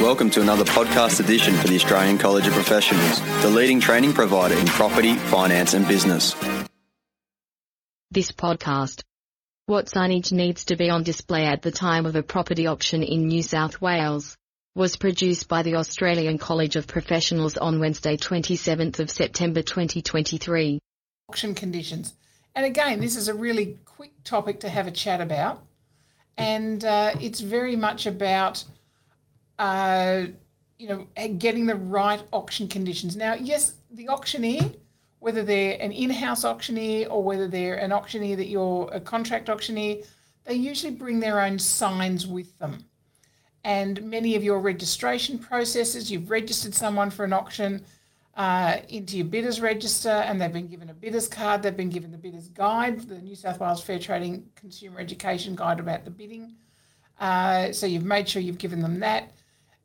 Welcome to another podcast edition for the Australian College of Professionals, the leading training provider in property, finance, and business. This podcast. What signage needs to be on display at the time of a property auction in New South Wales was produced by the Australian College of Professionals on Wednesday, 27th of September 2023. auction conditions. And again, this is a really quick topic to have a chat about. And uh, it's very much about, uh, you know, getting the right auction conditions. Now, yes, the auctioneer, whether they're an in-house auctioneer or whether they're an auctioneer that you're a contract auctioneer, they usually bring their own signs with them. And many of your registration processes, you've registered someone for an auction, uh, into your bidders register and they've been given a bidders card, they've been given the bidders guide, the New South Wales Fair Trading Consumer Education Guide about the bidding. Uh, so you've made sure you've given them that.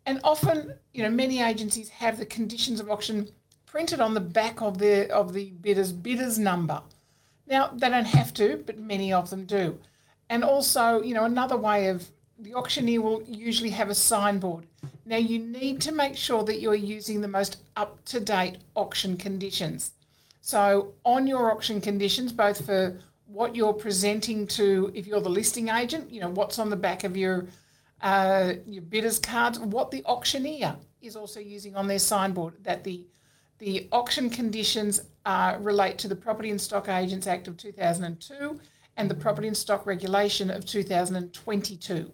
And often, you know, many agencies have the conditions of auction printed on the back of the of the bidder's bidders number. Now they don't have to, but many of them do. And also, you know, another way of the auctioneer will usually have a signboard. Now, you need to make sure that you're using the most up to date auction conditions. So, on your auction conditions, both for what you're presenting to, if you're the listing agent, you know, what's on the back of your uh, your bidders cards, what the auctioneer is also using on their signboard, that the the auction conditions uh, relate to the Property and Stock Agents Act of 2002 and the Property and Stock Regulation of 2022.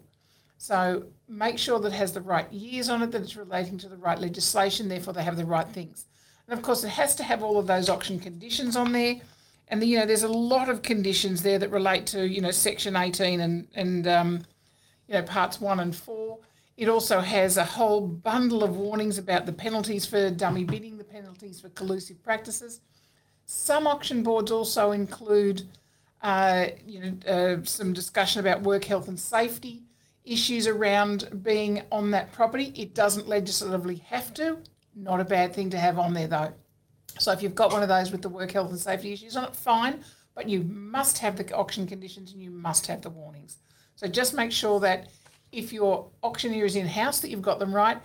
So make sure that it has the right years on it, that it's relating to the right legislation, therefore they have the right things. And of course, it has to have all of those auction conditions on there. And you know, there's a lot of conditions there that relate to you know Section 18 and and um, you know parts one and four. It also has a whole bundle of warnings about the penalties for dummy bidding, the penalties for collusive practices. Some auction boards also include, uh, you know, uh, some discussion about work health and safety issues around being on that property. It doesn't legislatively have to. Not a bad thing to have on there though. So if you've got one of those with the work health and safety issues on it, fine. But you must have the auction conditions and you must have the warnings. So just make sure that if your auctioneer is in house, that you've got them right,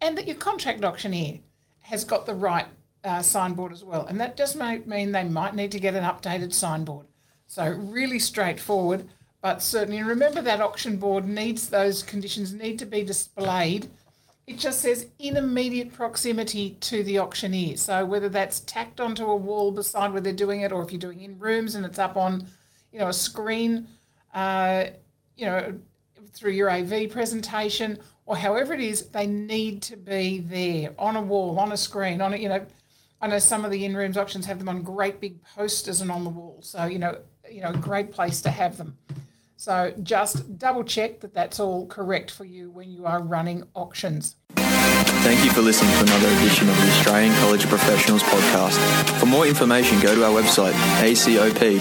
and that your contract auctioneer has got the right uh, signboard as well. And that does mean they might need to get an updated signboard. So really straightforward, but certainly remember that auction board needs those conditions need to be displayed. It just says in immediate proximity to the auctioneer. So whether that's tacked onto a wall beside where they're doing it, or if you're doing in rooms and it's up on, you know, a screen, uh, you know, through your AV presentation, or however it is, they need to be there on a wall, on a screen, on a, you know, I know some of the in rooms auctions have them on great big posters and on the wall. So you know, you know, great place to have them. So just double check that that's all correct for you when you are running auctions. Thank you for listening to another edition of the Australian College of Professionals podcast. For more information, go to our website acop.edu.au.